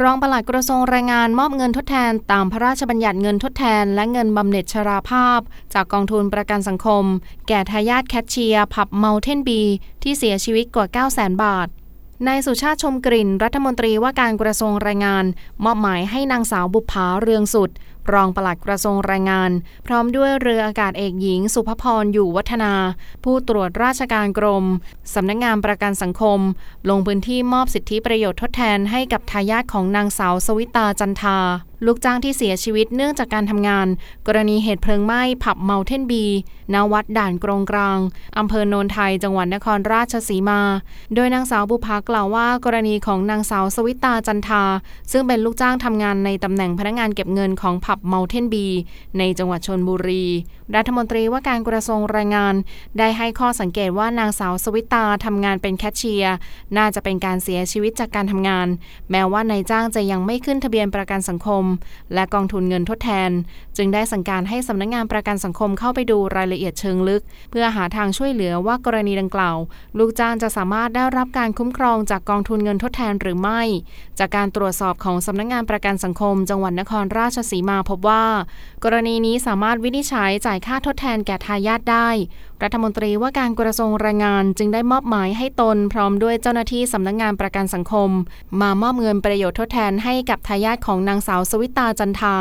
รองปลัดกระทรวงแรงงานมอบเงินทดแทนตามพระราชบัญญัติเงินทดแทน และเงินบำเหน็จชราภาพ จากกองทุนประกันสังคม แก่ทายาทแคชเชียร์ผับเมลเทนบีที่เสียชีวิตกว่า 9 0 0 0 0 0 บาทนายสุชาติชมกลิ่น รัฐมนตรีว่าการกระทรวงแรงงาน มอบหมายให้นางสาวบุภาเรืองสุดรองปลัดกระทรวงแรงงาน พร้อมด้วยเรืออากาศเอกหญิง สุภพรอยู่วัฒนา ผู้ตรวจราชการกรม สำนักงงานประกันสังคม ลงพื้นที่มอบสิทธิประโยชน์ทดแทนให้กับทายาทของนางสาวสวิตาจันทา ลูกจ้างที่เสียชีวิตเนื่องจากการทำงาน กรณีเหตุเพลิงไหม้ผับเมลเทนบีณวัดด่านกรงกลางอำเภอโนนไทยจังหวัดนครราชสีมา โดยนางสาวบุภากล่าวว่ากรณีของนางสาวสวิตาจันทา ซึ่งเป็นลูกจ้างทำงานในตำแหน่งพนักงานเก็บเงินของผับเมลเทนบีในจังหวัดชนบุรี รัฐมนตรีว่าการกระทรวงแรงงาน ได้ให้ข้อสังเกตว่านางสาวสวิตาทำงานเป็นแคชเชียร์ น่าจะเป็นการเสียชีวิตจากการทำงาน แม้ว่านายจ้างจะยังไม่ขึ้นทะเบียนประกันสังคม และกองทุนเงินทดแทน จึงได้สั่งการให้สำนักงงานประกันสังคมเข้าไปดูรายละเอียดเชิงลึก เพื่อหาทางช่วยเหลือว่ากรณีดังกล่าว ลูกจ้างจะสามารถได้รับการคุ้มครองจากกองทุนเงินทดแทนหรือไม่ จากการตรวจสอบของสำนักงงานประกันสังคม จังหวัดนครราชสีมาพบว่า กรณีนี้สามารถวินิจฉัยจ่ายค่าทดแทนแก่ทายาทได้ รัฐมนตรีว่าการกระทรวงแรงงานจึงได้มอบหมายให้ตนพร้อมด้วยเจ้าหน้าที่สำนักงงานประกันสังคม มามอบเงินประโยชน์ทดแทนให้กับทายาทของนางสาวสวิตาจันทา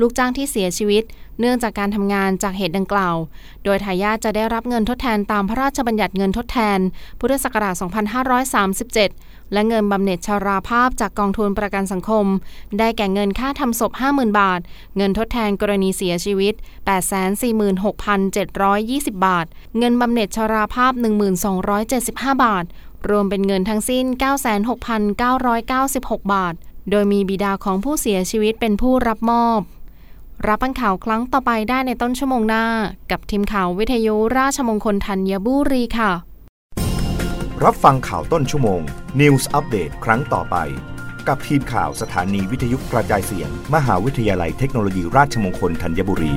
ลูกจ้างที่เสียชีวิต เนื่องจากการทำงานจากเหตุดังกล่าว โดยทายาทจะได้รับเงินทดแทนตามพระราชบัญญัติเงินทดแทน พุทธศักราช 2537 และเงินบำเหน็จชาราภาพจากกองทุนประกันสังคม ได้แก่เงินค่าทำศพ 50,000 บาท เงินทดแทนกรณีเสียชีวิต 846,720 บาทเงินบำเหน็จชราภาพ 1275 บาท รวมเป็นเงินทั้งสิ้น 96,996 บาท โดยมีบิดาของผู้เสียชีวิตเป็นผู้รับมอบ รับฟังข่าวครั้งต่อไปได้ในต้นชั่วโมงหน้า กับทีมข่าววิทยุราชมงคลธัญบุรีค่ะ รับฟังข่าวต้นชั่วโมง News อัปเดตครั้งต่อไป กับทีมข่าวสถานีวิทยุกระจายเสียง มหาวิทยาลัยเทคโนโลยีราชมงคลธัญบุรี